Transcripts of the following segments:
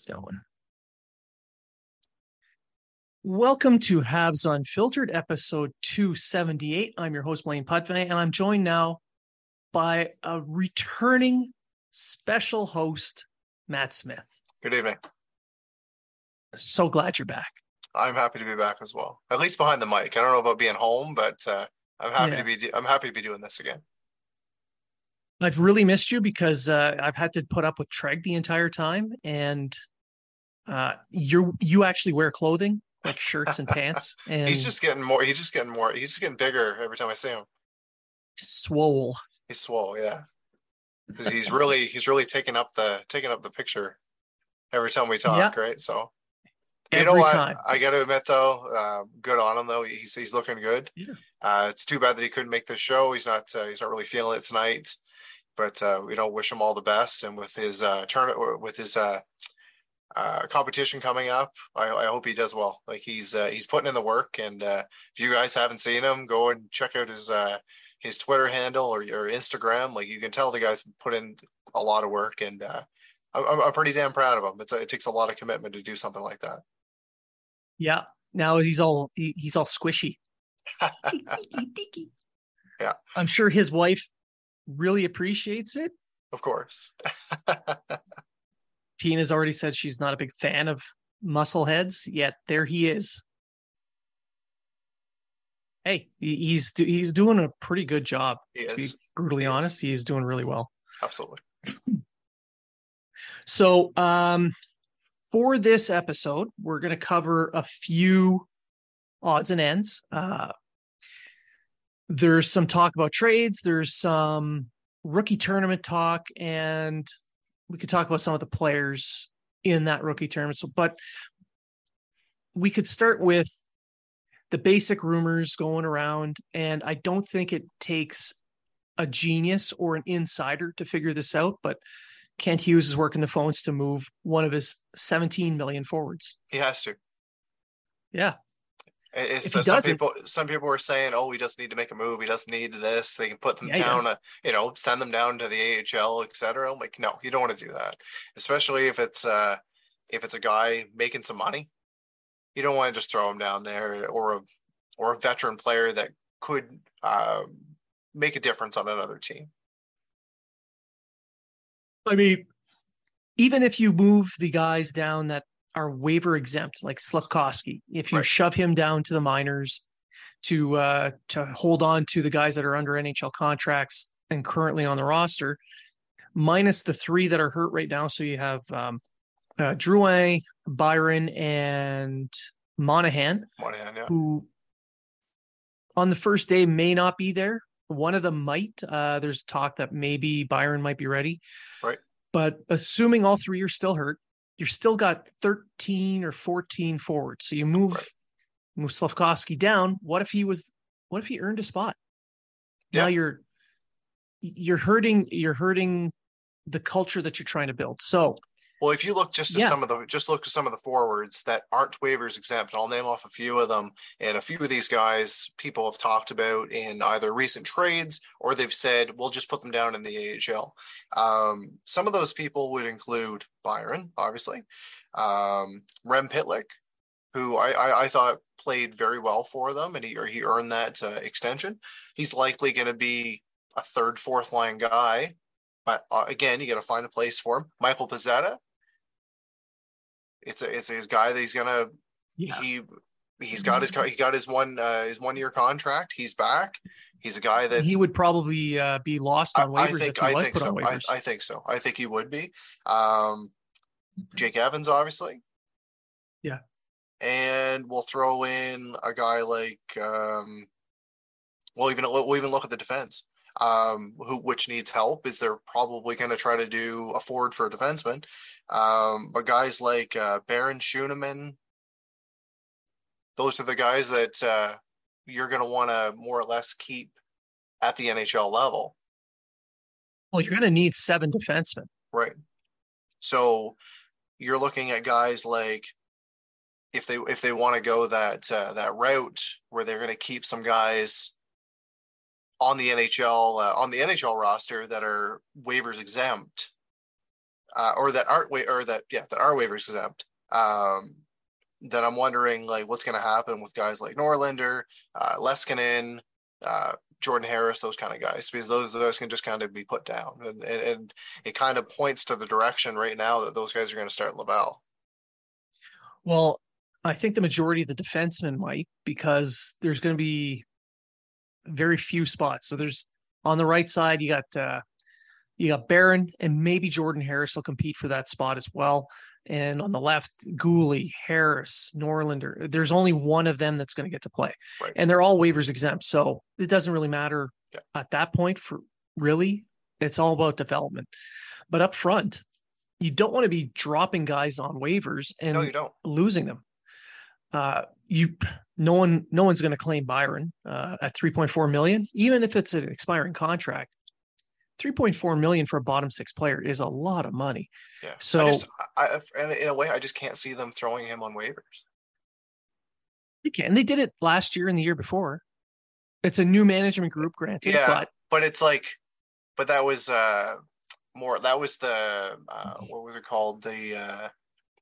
Going. Welcome to Habs Unfiltered, episode 278. I'm your host, Blaine Putney, and I'm joined now by a returning special host, Matt Smith. Good evening. So glad you're back. I'm happy to be back as well. At least behind the mic. I don't know about being home, but uh, I'm happy yeah. to be. I'm happy to be doing this again. I've really missed you because uh, I've had to put up with Treg the entire time, and uh, you you actually wear clothing like shirts and pants. And he's just getting more. He's just getting more. He's just getting bigger every time I see him. Swole. He's swole, yeah. He's really he's really taking up the taking up the picture every time we talk, yeah. right? So you know what? Time. I got to admit though, uh, good on him though. He's he's looking good. Yeah. Uh, it's too bad that he couldn't make the show. He's not uh, he's not really feeling it tonight. But uh, you know, wish him all the best. And with his uh, turn with his uh, uh, competition coming up, I, I, hope he does well. Like he's uh, he's putting in the work. And uh, if you guys haven't seen him, go and check out his uh, his Twitter handle or your Instagram. Like you can tell the guys put in a lot of work, and uh, I'm, I'm pretty damn proud of him. It's it takes a lot of commitment to do something like that. Yeah. Now he's all he, he's all squishy. yeah. I'm sure his wife really appreciates it. Of course. Tina's already said she's not a big fan of muscle heads, yet there he is. Hey, he's he's doing a pretty good job. He to is. be brutally he honest, is. he's doing really well. Absolutely. So, um, for this episode, we're going to cover a few odds and ends. Uh, there's some talk about trades. There's some rookie tournament talk, and we could talk about some of the players in that rookie tournament. So, but we could start with the basic rumors going around, and I don't think it takes a genius or an insider to figure this out, but Kent Hughes is working the phones to move one of his 17 million forwards. He has to. Yeah. It's, uh, some people some people were saying, "Oh, he doesn't need to make a move. He doesn't need this. They can put them yeah, down, uh, you know, send them down to the AHL, etc." I'm like, no, you don't want to do that, especially if it's uh if it's a guy making some money. You don't want to just throw him down there, or a or a veteran player that could uh, make a difference on another team. I mean, even if you move the guys down that are waiver exempt, like Slafkovsky. If you right. shove him down to the minors to uh, to hold on to the guys that are under NHL contracts and currently on the roster, minus the three that are hurt right now. So you have um, uh, Drouin, Byron, and Monahan, Monahan yeah. who on the first day may not be there. One of them might. Uh, there's talk that maybe Byron might be ready. Right. But assuming all three are still hurt, you're still got 13 or 14 forwards. So you move right. move Slafkovsky down. What if he was what if he earned a spot? Yeah. Now you're you're hurting you're hurting the culture that you're trying to build. So Well, if you look just at yeah. some of the just look at some of the forwards that aren't waivers exempt, I'll name off a few of them. And a few of these guys people have talked about in either recent trades or they've said we'll just put them down in the AHL. Um, some of those people would include Byron, obviously, um, Rem Pitlick, who I, I, I, thought played very well for them, and he or he earned that uh, extension. He's likely going to be a third, fourth line guy, but uh, again, you got to find a place for him. Michael Pezzetta, it's a it's a guy that he's gonna yeah. he he's got his he got his one uh, his one year contract. He's back. He's a guy that he would probably uh, be lost on waivers. I think, I think so. I, I, think so. I think he would be. Um, Jake Evans, obviously. Yeah. And we'll throw in a guy like um, we'll even we'll even look at the defense um, who which needs help is they're probably going to try to do a forward for a defenseman. Um, but guys like uh, Barron Schueneman, those are the guys that uh, you're going to want to more or less keep at the NHL level. Well, you're going to need seven defensemen, right? So you're looking at guys like if they if they want to go that uh, that route where they're going to keep some guys on the NHL uh, on the NHL roster that are waivers exempt, uh, or that aren't wa- or that yeah that are waivers exempt. Um, then I'm wondering like what's going to happen with guys like Norlinder, uh, Leskinen, uh, Jordan Harris, those kind of guys, because those those can just kind of be put down, and and, and it kind of points to the direction right now that those guys are going to start Laval. Well, I think the majority of the defensemen might because there's going to be very few spots. So there's on the right side you got uh, you got Barron and maybe Jordan Harris will compete for that spot as well. And on the left, Guhle, Harris, Norlinder. There's only one of them that's going to get to play, right. and they're all waivers exempt. So it doesn't really matter yeah. at that point. For really, it's all about development. But up front, you don't want to be dropping guys on waivers and no, you don't. losing them. Uh, you no one no one's going to claim Byron uh, at 3.4 million, even if it's an expiring contract. 3.4 million for a bottom six player is a lot of money. Yeah. So, I just, I, in a way, I just can't see them throwing him on waivers. You can. They did it last year and the year before. It's a new management group, granted. Yeah, but, but it's like, but that was uh more. That was the uh, what was it called? The uh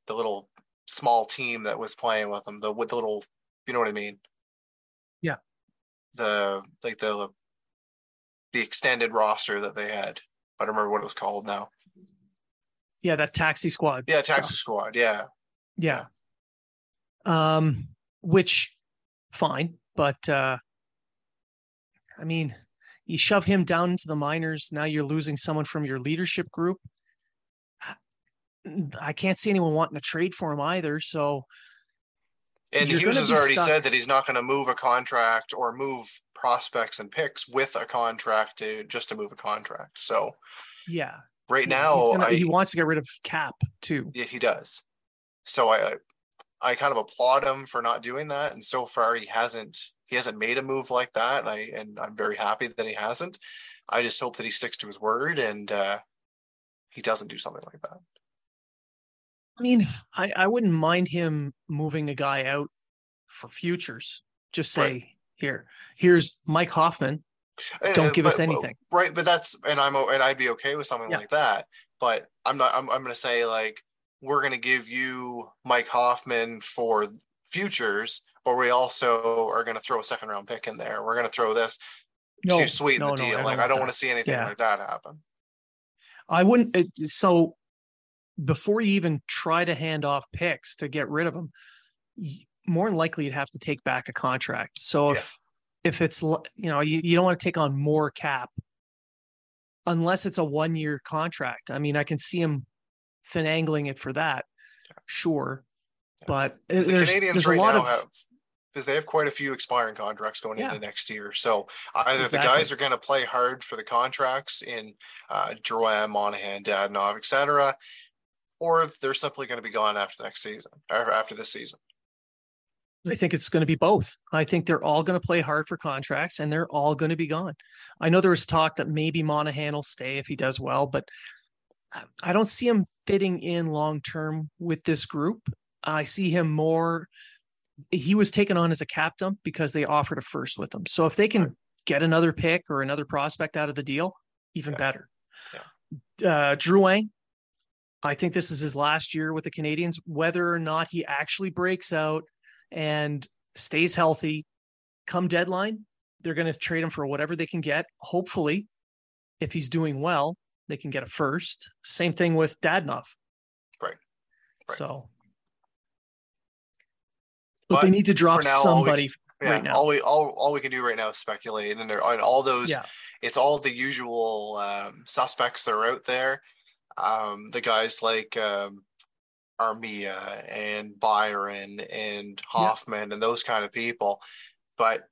the little small team that was playing with them. The with the little, you know what I mean? Yeah. The like the the extended roster that they had. I don't remember what it was called now. Yeah, that taxi squad. Yeah, taxi squad. Yeah. Yeah. Um, which fine, but uh I mean, you shove him down into the minors. Now you're losing someone from your leadership group. I can't see anyone wanting to trade for him either. So, and Hughes has already stuck. said that he's not going to move a contract or move prospects and picks with a contract to just to move a contract. So, yeah, right yeah, now gonna, I, he wants to get rid of cap too. Yeah, he does. So I, I kind of applaud him for not doing that. And so far, he hasn't. He hasn't made a move like that, and I and I'm very happy that he hasn't. I just hope that he sticks to his word and uh, he doesn't do something like that. I mean, I, I wouldn't mind him moving a guy out for futures. Just say, right. here, here's Mike Hoffman. Uh, Don't give but, us anything. Right, but that's and I'm and I'd be okay with something yeah. like that. But I'm not. I'm, I'm going to say like we're going to give you Mike Hoffman for futures, but we also are going to throw a second round pick in there. We're going to throw this no, to sweeten no, the deal. No, like I don't want to see anything yeah. like that happen. I wouldn't. So before you even try to hand off picks to get rid of them, more than likely you'd have to take back a contract. So if yeah. if it's you know you, you don't want to take on more cap unless it's a one year contract. I mean, I can see him finagling it for that, sure. Yeah. But the there's, Canadiens there's right a lot now of, have because they have quite a few expiring contracts going yeah. into next year. So either exactly. the guys are going to play hard for the contracts in uh, Drouin, Monahan, Dadonov, etc., or they're simply going to be gone after the next season, after this season. I think it's going to be both. I think they're all going to play hard for contracts and they're all going to be gone. I know there was talk that maybe Monahan will stay if he does well, but I don't see him fitting in long term with this group. I see him more. He was taken on as a captain because they offered a first with him. So if they can get another pick or another prospect out of the deal, even yeah. better. Yeah. Uh, Drouin, I think this is his last year with the Canadians. Whether or not he actually breaks out and stays healthy come deadline, they're going to trade him for whatever they can get. Hopefully, if he's doing well, they can get a first. Same thing with Dadonov. Right. right. So, but, but, they need to drop now, somebody yeah, right now. All we all, all we can do right now is speculate, and there on all those. Yeah. It's all the usual um, suspects that are out there. Um, the guys like um, Armia and Byron and Hoffman yeah. and those kind of people, but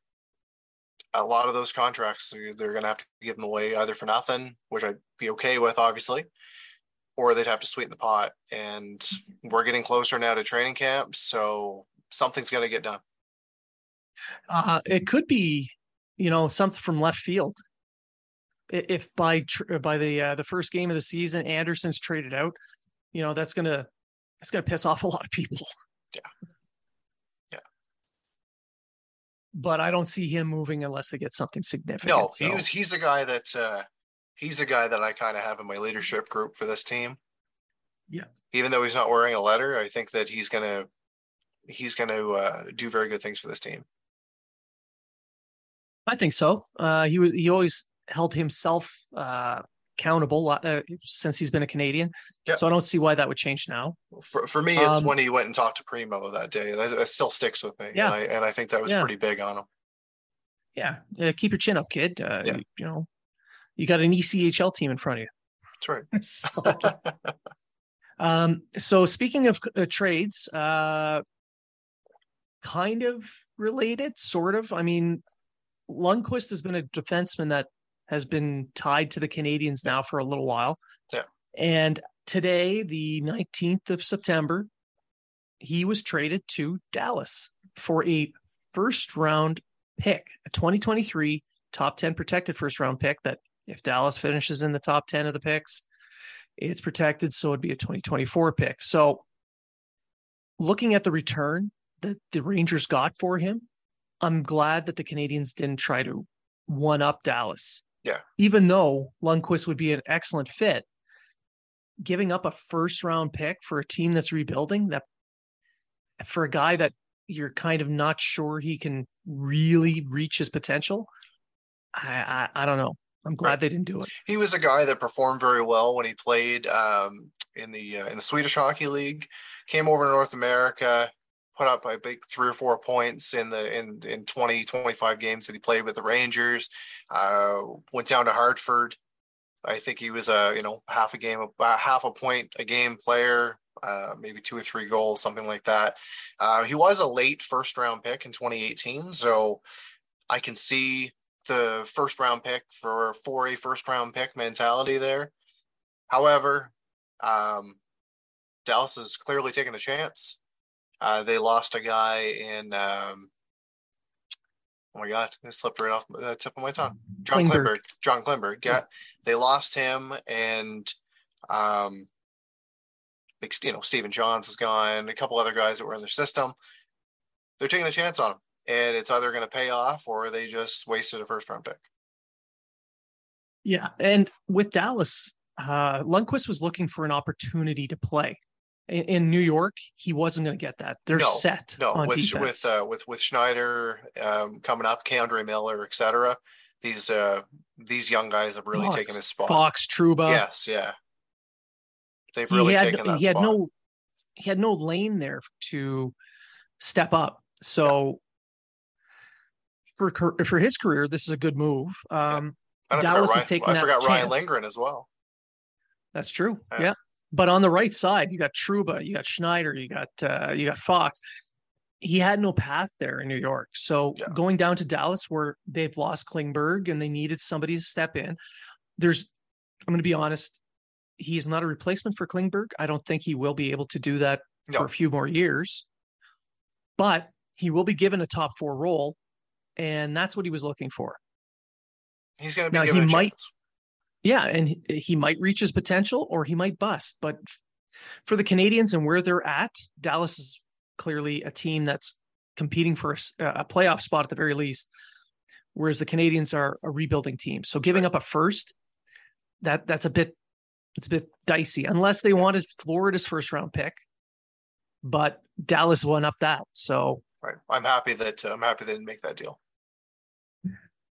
a lot of those contracts they're going to have to give them away either for nothing, which I'd be okay with, obviously, or they'd have to sweeten the pot. And we're getting closer now to training camp, so something's going to get done. Uh, it could be, you know, something from left field. If by by the uh, the first game of the season, Anderson's traded out, you know, that's gonna that's gonna piss off a lot of people. Yeah Yeah. but I don't see him moving unless they get something significant. No, so. he's he's a guy that uh, he's a guy that I kind of have in my leadership group for this team. Yeah. Even though he's not wearing a letter, I think that he's gonna he's gonna uh, do very good things for this team. I think so. Uh, he was he always held himself uh, accountable uh, since he's been a Canadian. So I don't see why that would change now. For, for me, it's um, when he went and talked to Primeau that day. That, that still sticks with me. Yeah. And I, and I think that was yeah. pretty big on him. Yeah. Uh, keep your chin up, kid. Uh, yeah. you, you, know, you got an ECHL team in front of you. That's right. so, um, so speaking of uh, trades, uh, kind of related, sort of. I mean, Lundkvist has been a defenseman that has been tied to the Canadians now for a little while. Yeah. And today, the 19th of September, he was traded to Dallas for a first round pick, a 2023 top 10 protected first round pick that if Dallas finishes in the top 10 of the picks, it's protected. So it'd be a 2024 pick. So looking at the return that the Rangers got for him, I'm glad that the Canadians didn't try to one up Dallas. Yeah. Even though Lundkvist would be an excellent fit, giving up a first round pick for a team that's rebuilding that for a guy that you're kind of not sure he can really reach his potential. I I, I don't know. I'm glad right. they didn't do it. He was a guy that performed very well when he played um, in the uh, in the Swedish Hockey League. Came over to North America, put up a big three or four points in the in in 20 25 games that he played with the Rangers. Uh, went down to Hartford. I think he was a you know half a game, uh, half a point a game player, uh, maybe two or three goals, something like that. Uh, he was a late first round pick in 2018, so I can see the first round pick for for a first round pick mentality there. However, um, Dallas is clearly taking a chance. Uh, they lost a guy in. Um, oh my god, it slipped right off the tip of my tongue. John. Klingberg. John Klingberg. Yeah, they lost him, and um, like you know, Stephen Johns is gone. A couple other guys that were in their system. They're taking a chance on him, and it's either going to pay off or they just wasted a first round pick. Yeah, and with Dallas, uh, Lundkvist was looking for an opportunity to play in, in New York, he wasn't going to get that. They're no, set no. with defense. with uh, with with Schneider um, coming up, K'Andre Miller, etc. These uh, these young guys have really Fox, taken his spot. Fox, Trouba. Yes, yeah. They've really had, taken that he spot. had no he had no lane there to step up. So yeah. for for his career, this is a good move. Um, yeah. Dallas Ryan, is taking. I forgot Ryan Lindgren as well. That's true. Yeah. yeah. But on the right side, you got Trouba, you got Schneider, you got uh, you got Fox. He had no path there in New York. So yeah. going down to Dallas, where they've lost Klingberg and they needed somebody to step in, there's I'm going to be honest, he's not a replacement for Klingberg. I don't think he will be able to do that no. for a few more years. But he will be given a top four role, and that's what he was looking for. He's going to be now, given he might, chance Yeah, and he, might reach his potential or he might bust. But for the Canadians and where they're at, Dallas is clearly a team that's competing for a, a playoff spot at the very least, whereas the Canadians are a rebuilding team. So giving up a first, that that's a bit it's a bit dicey unless they wanted Florida's first round pick, but Dallas won up that. So right, I'm happy that uh, I'm happy they didn't make that deal.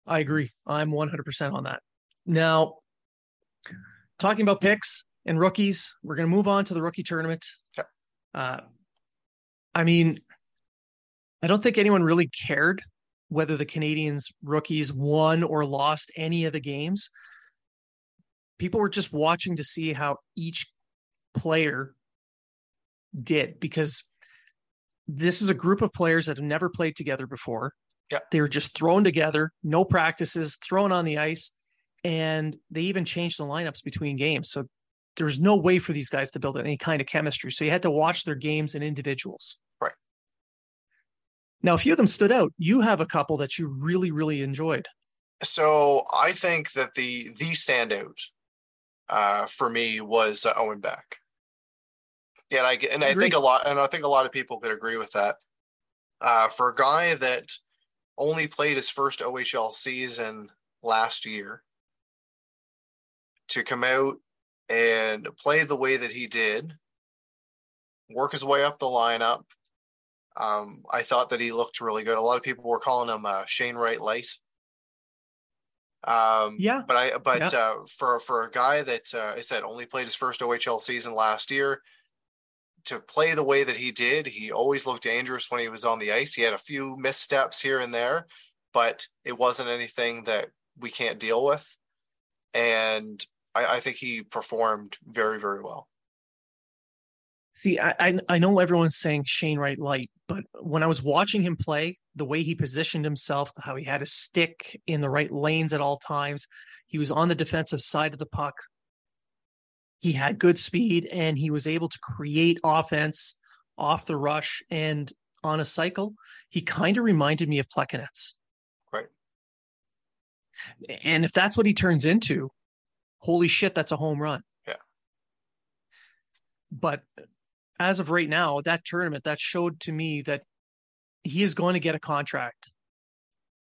I agree. I'm 100% on that. Now, talking about picks and rookies, we're going to move on to the rookie tournament. Okay. Uh, I mean, I don't think anyone really cared whether the Canadians rookies won or lost any of the games. People were just watching to see how each player did because this is a group of players that have never played together before. Yeah. They were just thrown together, no practices, thrown on the ice, and they even changed the lineups between games. So there's no way for these guys to build any kind of chemistry. So you had to watch their games and individuals. Right. Now, a few of them stood out. You have a couple that you really, really enjoyed. So I think that the the standout uh, for me was uh, Owen Beck. Yeah, and I and I, I think a lot, and I think a lot of people could agree with that. Uh, for a guy that only played his first OHL season last year, to come out and play the way that he did, work his way up the lineup. Um, I thought that he looked really good. A lot of people were calling him uh, Shane Wright light. Um, yeah, but I but yeah. uh, for for a guy that uh, I said only played his first OHL season last year, to play the way that he did, he always looked dangerous when he was on the ice. He had a few missteps here and there, but it wasn't anything that we can't deal with. And I, I think he performed very, very well. See, I, I know everyone's saying Shane Wright light, but when I was watching him play, the way he positioned himself, how he had his stick in the right lanes at all times, he was on the defensive side of the puck. He had good speed and he was able to create offense off the rush and on a cycle. He kind of reminded me of Plekanec. Right. And if that's what he turns into, holy shit, that's a home run. Yeah. But as of right now, that tournament that showed to me that he is going to get a contract.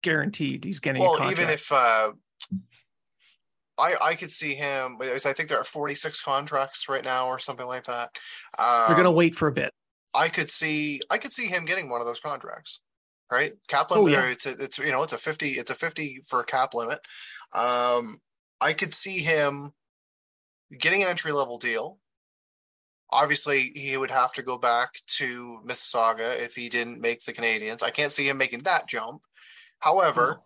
Guaranteed, he's getting. A contract. Well, even if uh, I I could see him. I think there are forty six contracts right now, or something like that. Um, You're going to wait for a bit. I could see I could see him getting one of those contracts. Right, cap limit. Oh, yeah. It's a, it's you know it's a fifty it's a fifty for a cap limit. Um, I could see him getting an entry level deal. Obviously, he would have to go back to Mississauga if he didn't make the Canadians. I can't see him making that jump. However,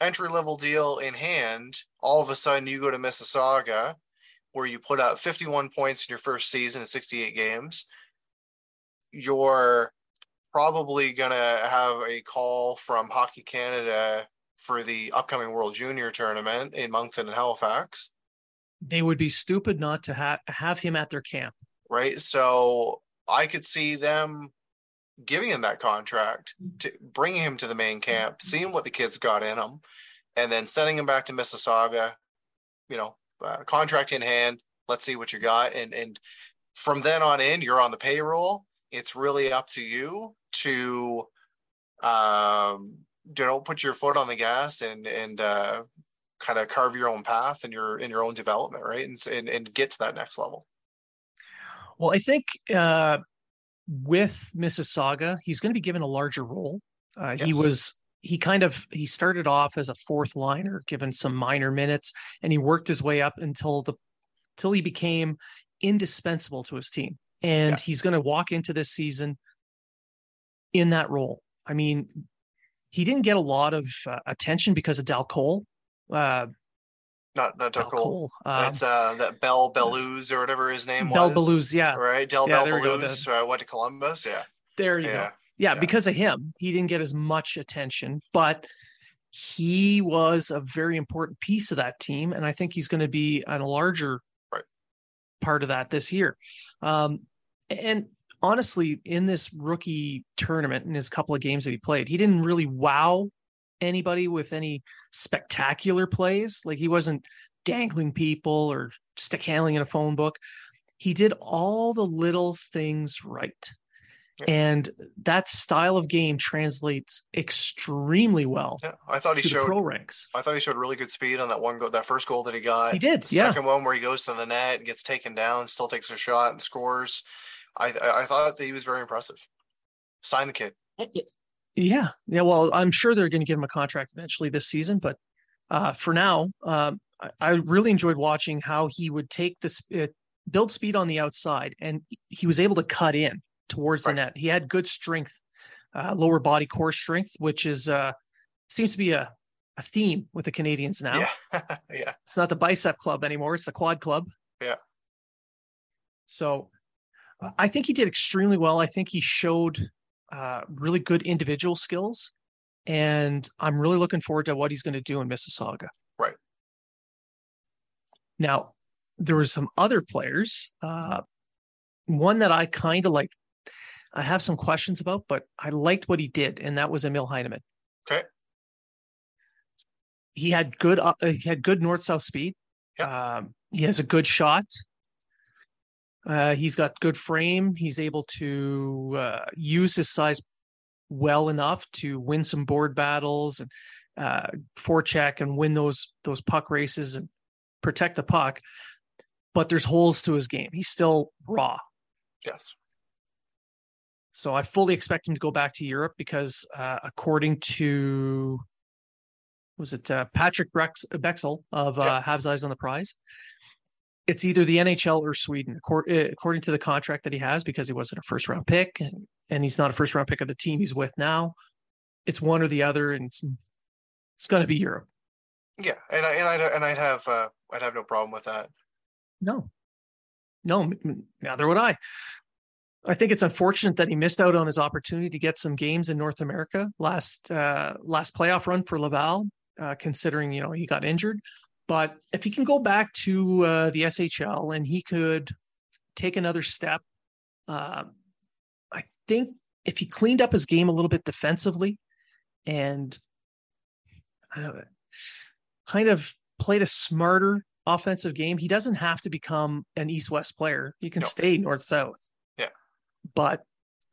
entry level deal in hand, all of a sudden you go to Mississauga where you put up 51 points in your first season in 68 games. You're probably going to have a call from Hockey Canada for the upcoming World Junior tournament in Moncton and Halifax. They would be stupid not to ha- have him at their camp. Right. So I could see them giving him that contract, to bringing him to the main camp, seeing what the kids got in him, and then sending him back to Mississauga. You know, uh, contract in hand. Let's see what you got, and and from then on in, you're on the payroll. It's really up to you to um, know put your foot on the gas and and uh, kind of carve your own path and your in your own development right? And, and and get to that next level. Well i think uh, with mississauga he's going to be given a larger role. Uh, yes. he was he kind of he started off as a fourth liner given some minor minutes and he worked his way up until the till he became indispensable to his team. And yeah. he's going to walk into this season in that role. I mean he didn't get a lot of uh, attention because of Dal Colle. Uh, not not Dal, Cole. Cole. Um, That's uh, that Bell Belluz or whatever his name was. Bell was. Belluz, yeah, right. Del yeah, Bell Belluz uh, went to Columbus. Yeah, there you yeah. go. Yeah, yeah, because of him, he didn't get as much attention, but he was a very important piece of that team, and I think he's going to be on a larger right. part of that this year. Um, and honestly, in this rookie tournament, in his couple of games that he played, he didn't really wow anybody with any spectacular plays. Like he wasn't dangling people or stick handling in a phone book. He did all the little things right. And that style of game translates extremely well. Yeah, I thought he showed pro ranks. I thought he showed really good speed on that one goal, that first goal that he got. He did. The yeah. Second one where he goes to the net, gets taken down, still takes a shot and scores. I I thought that he was very impressive. Sign the kid. Yeah, yeah. Well, I'm sure they're going to give him a contract eventually this season, but uh, for now, uh, I, I, really enjoyed watching how he would take this uh, build speed on the outside, and he was able to cut in towards right. the net. He had good strength, uh, lower body core strength, which is uh, seems to be a, a theme with the Canadians now. Yeah, yeah. It's not the bicep club anymore; it's the quad club. Yeah. So, I think he did extremely well. I think he showed uh, really good individual skills, and I'm really looking forward to what he's going to do in Mississauga. Right. Now, there were some other players. Uh, one that I kind of like I have some questions about, but I liked what he did, and that was Emil Heineman. Okay. He had good uh, he had good north south speed. Yeah. Um, he has a good shot. Uh, he's got good frame. He's able to uh, use his size well enough to win some board battles and uh, forecheck and win those those puck races and protect the puck. But there's holes to his game. He's still raw. Yes. So I fully expect him to go back to Europe because, uh, according to was it uh, Patrick Brex- Bexell of uh. Habs Eyes on the Prize, it's either the NHL or Sweden, uh, according to the contract that he has, because he wasn't a first round pick and, and he's not a first round pick of the team he's with now. It's one or the other, and it's it's going to be Europe. Yeah, and I and I and I'd have uh, I'd have no problem with that. No, no, neither would I. I think it's unfortunate that he missed out on his opportunity to get some games in North America last uh, last playoff run for Laval, uh, considering you know he got injured. But if he can go back to uh, the SHL and he could take another step, uh, I think if he cleaned up his game a little bit defensively and kind of played a smarter offensive game, he doesn't have to become an East West player. He can no. stay North South Yeah. but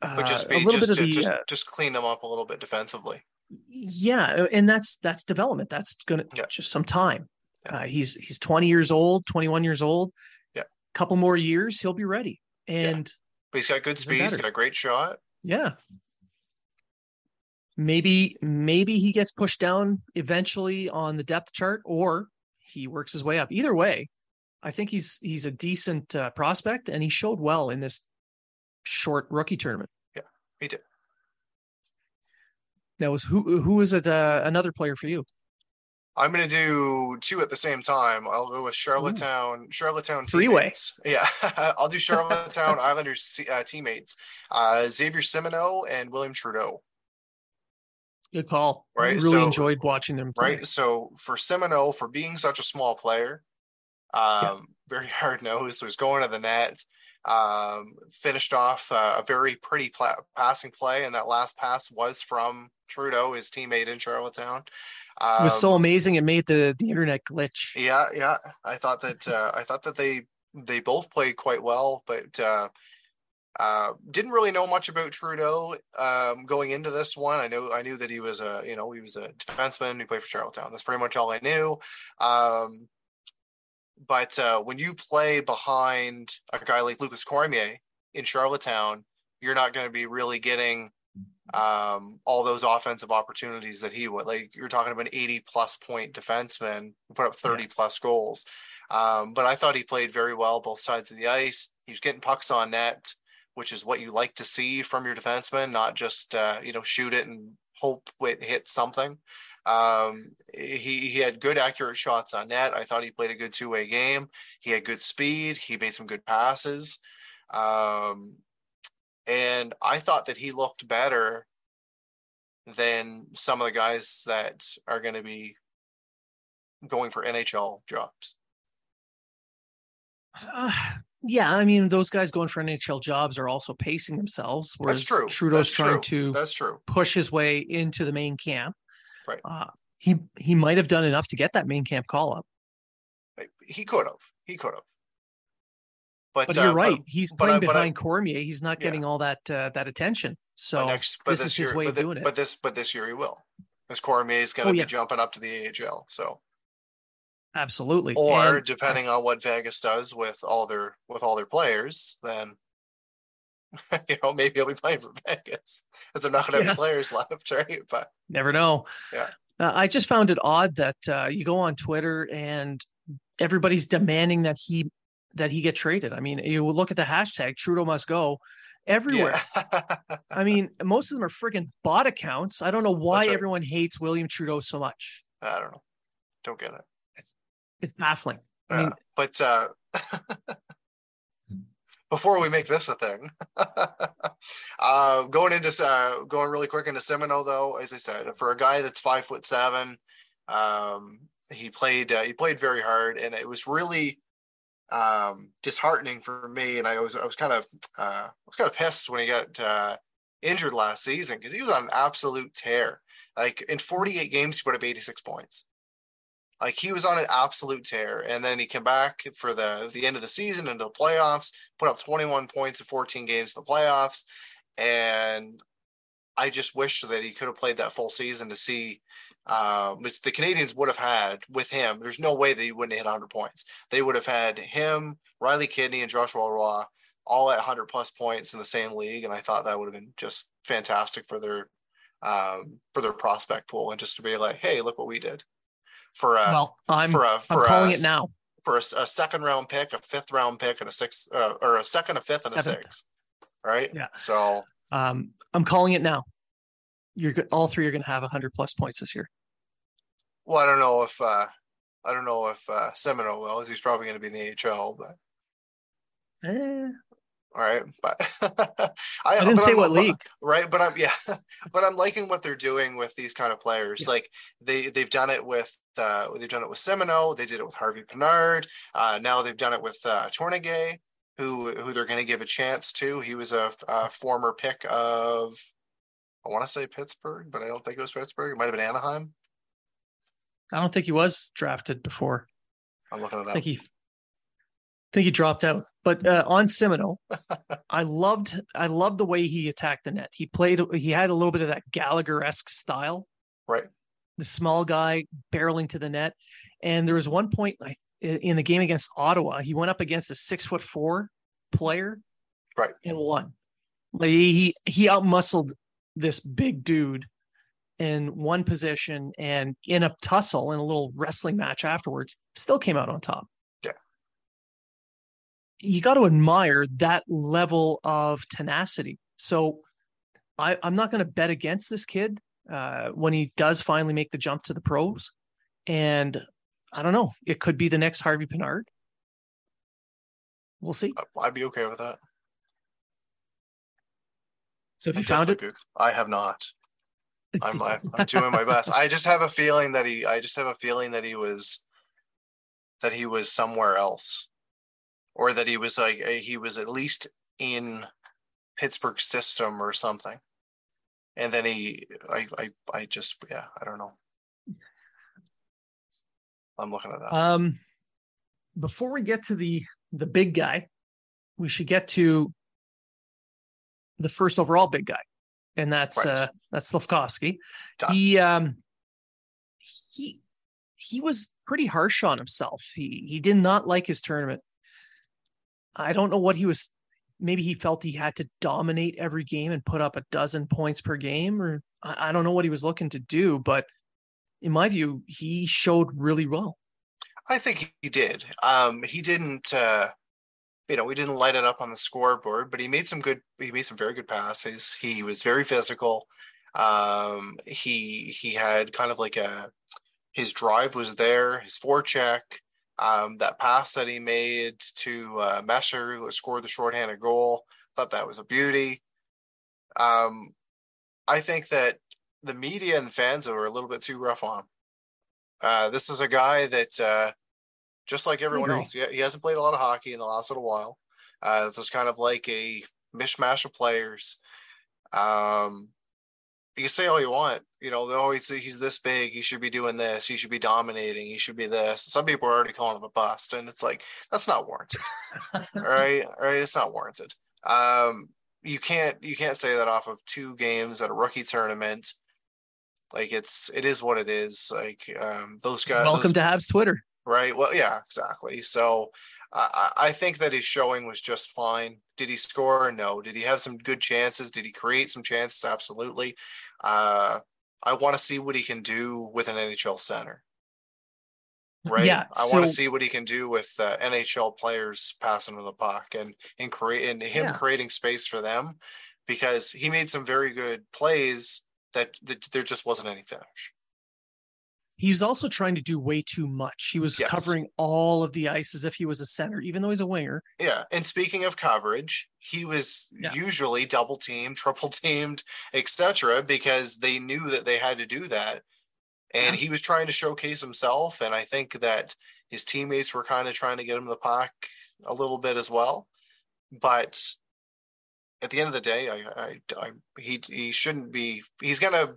uh, just be, a little just, bit of the, just, uh, just clean them up a little bit defensively. Yeah, and that's that's development. That's gonna yeah. just some time. Uh, he's he's 20 years old, 21 years old. Yeah, couple more years, he'll be ready. And yeah. but he's got good speed. He's got a great shot. Yeah. Maybe maybe he gets pushed down eventually on the depth chart, or he works his way up. Either way, I think he's he's a decent uh, prospect, and he showed well in this short rookie tournament. Yeah, he did. Now was who who was it uh, another player for you? I'm gonna do two at the same time. I'll go with Charlottetown. Ooh. Charlottetown three-way. Yeah, I'll do Charlottetown Islanders uh, teammates, uh, Xavier Simoneau and William Trudeau. Good call. Right. I really so, enjoyed watching them. Play. Right. So for Simoneau, for being such a small player, um, yeah. very hard nosed, was going to the net um, finished off uh, a very pretty pla- passing play, and that last pass was from Trudeau, his teammate in Charlottetown. Um, it was so um, amazing; it made the the internet glitch. Yeah, yeah. I thought that uh, I thought that they they both played quite well, but uh, uh, didn't really know much about Trudeau um, going into this one. I know I knew that he was a you know he was a defenseman. He played for Charlottetown. That's pretty much all I knew. Um, but uh, when you play behind a guy like Lukas Cormier in Charlottetown, you're not going to be really getting um, all those offensive opportunities that he would. Like you're talking about an 80 plus point defenseman who put up 30 yeah. plus goals. Um, but I thought he played very well both sides of the ice. He was getting pucks on net, which is what you like to see from your defenseman, not just uh, you know shoot it and hope it hits something. Um, he he had good accurate shots on net. I thought he played a good two way game. He had good speed. He made some good passes, um, and I thought that he looked better than some of the guys that are going to be going for NHL jobs. Uh, yeah, I mean those guys going for NHL jobs are also pacing themselves. Whereas That's true. Trudeau's That's trying true. to That's true. push his way into the main camp. Right. Uh, he he might have done enough to get that main camp call up. he could have. He could have. But, but you're uh, right. But, He's playing but, behind Cormier. He's not getting yeah. all that uh, that attention. So next, this, this, is his way of doing it. But this, but this year he will. Because Cormier is going to oh, yeah. be jumping up to the AHL. So absolutely. Or and, depending on what Vegas does with all their with all their players, then you know maybe he'll be playing for Vegas because they're not going to have players left, right? But never know. Yeah. Uh, I just found it odd that uh, you go on Twitter and everybody's demanding that he that he get traded. I mean, you look at the hashtag Trudeau must go everywhere. Yeah. I mean, most of them are freaking bot accounts. I don't know why right. everyone hates William Trudeau so much. I don't know. Don't get it. It's, it's baffling. I mean, but uh, before we make this a thing, uh, going into uh, going really quick into Simoneau, though, as I said, for a guy that's five foot seven, um, he played uh, he played very hard, and it was really um, disheartening for me. And I was I was kind of uh, I was kind of pissed when he got uh, injured last season because he was on an absolute tear. Like in 48 games, he put up 86 points. Like he was on an absolute tear, and then he came back for the the end of the season into the playoffs, put up 21 points in 14 games in the playoffs, and I just wish that he could have played that full season to see uh, the Canadians would have had with him. There's no way that he wouldn't hit 100 points. They would have had him, Riley Kidney, and Joshua Roy all at 100 plus points in the same league, and I thought that would have been just fantastic for their um, for their prospect pool, and just to be like, hey, look what we did for a well, I'm for a for I'm calling a, it now for a, a, second round pick, a fifth round pick, and a sixth uh, or a second, a fifth, and Seventh. a sixth. Right. Yeah. So um, I'm calling it now. You're all three are going to have 100 plus points this year. Well, I don't know if uh, I don't know if uh, Simoneau will. He's probably going to be in the AHL, but. Eh. All right, but I, I, didn't say I'm, what league, right? But I'm yeah, but I'm liking what they're doing with these kind of players. Yeah. Like they they've done it with uh, they've done it with Simoneau, they did it with Harvey Pinard. Uh, now they've done it with uh, Tournier, who who they're going to give a chance to. He was a, a former pick of I want to say Pittsburgh, but I don't think it was Pittsburgh. It might have been Anaheim. I don't think he was drafted before. I'm looking at that. I think he, I think he dropped out. But uh, on Simoneau, I loved I loved the way he attacked the net. He played he had a little bit of that Gallagher esque style. Right. The small guy barreling to the net, and there was one point in the game against Ottawa, he went up against a six foot four player, right, and won. Like he he outmuscled this big dude in one position and in a tussle in a little wrestling match afterwards, still came out on top. Yeah. You got to admire that level of tenacity. So I, am not going to bet against this kid uh, when he does finally make the jump to the pros. And I don't know, it could be the next Harvey Pinard. We'll see. I'd be okay with that. So if you found it, I have not. I'm, I'm doing my best. I just have a feeling that he. I just have a feeling that he was, that he was somewhere else, or that he was like he was at least in Pittsburgh system or something, and then he. I. I. I just. Yeah. I don't know. I'm looking at that. Um, before we get to the the big guy, we should get to the first overall big guy and that's right. uh that's Slafkovsky. He um he he was pretty harsh on himself. He he did not like his tournament. I don't know what he was maybe he felt he had to dominate every game and put up a dozen points per game or I, I don't know what he was looking to do, but in my view, he showed really well. I think he did. Um, he didn't uh, you know, we didn't light it up on the scoreboard, but he made some good, he made some very good passes. He was very physical. Um, he, he had kind of like a, his drive was there, his forecheck, um, that pass that he made to uh, Mesar, who scored the shorthanded goal. Thought that was a beauty. Um, I think that the media and the fans were a little bit too rough on him. Uh, this is a guy that uh, just like everyone else. He, he hasn't played a lot of hockey in the last little while. Uh, this is kind of like a mishmash of players. Um, you can say all you want. You know, they always say he's this big. He should be doing this. He should be dominating. He should be this. Some people are already calling him a bust, and it's like that's not warranted. all right, all right, it's not warranted. Um, you can't you can't say that off of two games at a rookie tournament. Like it's it is what it is. Like um, those guys. Welcome those, to Habs Twitter. Right. Well, yeah, exactly. So I, I think that his showing was just fine. Did he score? No. Did he have some good chances? Did he create some chances? Absolutely. Uh, I want to see what he can do with an NHL center. Right. Yeah. I so, want to see what he can do with uh, NHL players passing him the puck and and create and him yeah. creating space for them, because he made some very good plays that, that there just wasn't any finish he was also trying to do way too much. He was yes. covering all of the ice as if he was a center, even though he's a winger. Yeah. And speaking of coverage, he was yeah. usually double teamed, triple teamed, etc., because they knew that they had to do that. And yeah. he was trying to showcase himself. And I think that his teammates were kind of trying to get him the puck a little bit as well. But at the end of the day, I, I, I he he shouldn't be. He's gonna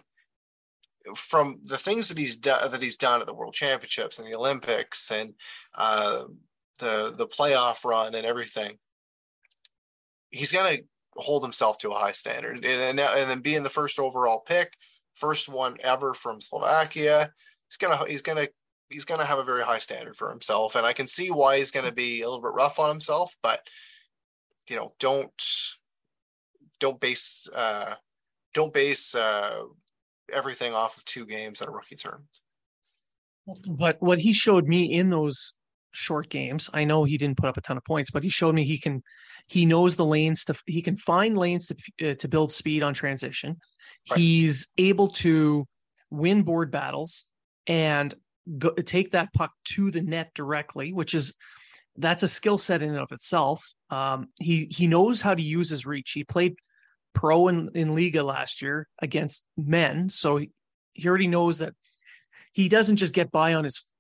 from the things that he's done that he's done at the World Championships and the Olympics and uh, the the playoff run and everything, he's going to hold himself to a high standard. And, and, and then being the first overall pick, first one ever from Slovakia, he's gonna he's gonna he's gonna have a very high standard for himself. And I can see why he's going to be a little bit rough on himself, but you know, don't don't base uh, don't base uh, everything off of two games at a rookie term. But what he showed me in those short games, I know he didn't put up a ton of points, but he showed me he can, he knows the lanes to, he can find lanes to uh, to build speed on transition. Right. He's able to win board battles and go, take that puck to the net directly, which is that's a skill set in and of itself. Um, he he knows how to use his reach. He played pro in, in Liga last year against men. So he, he already knows that he doesn't just get by on his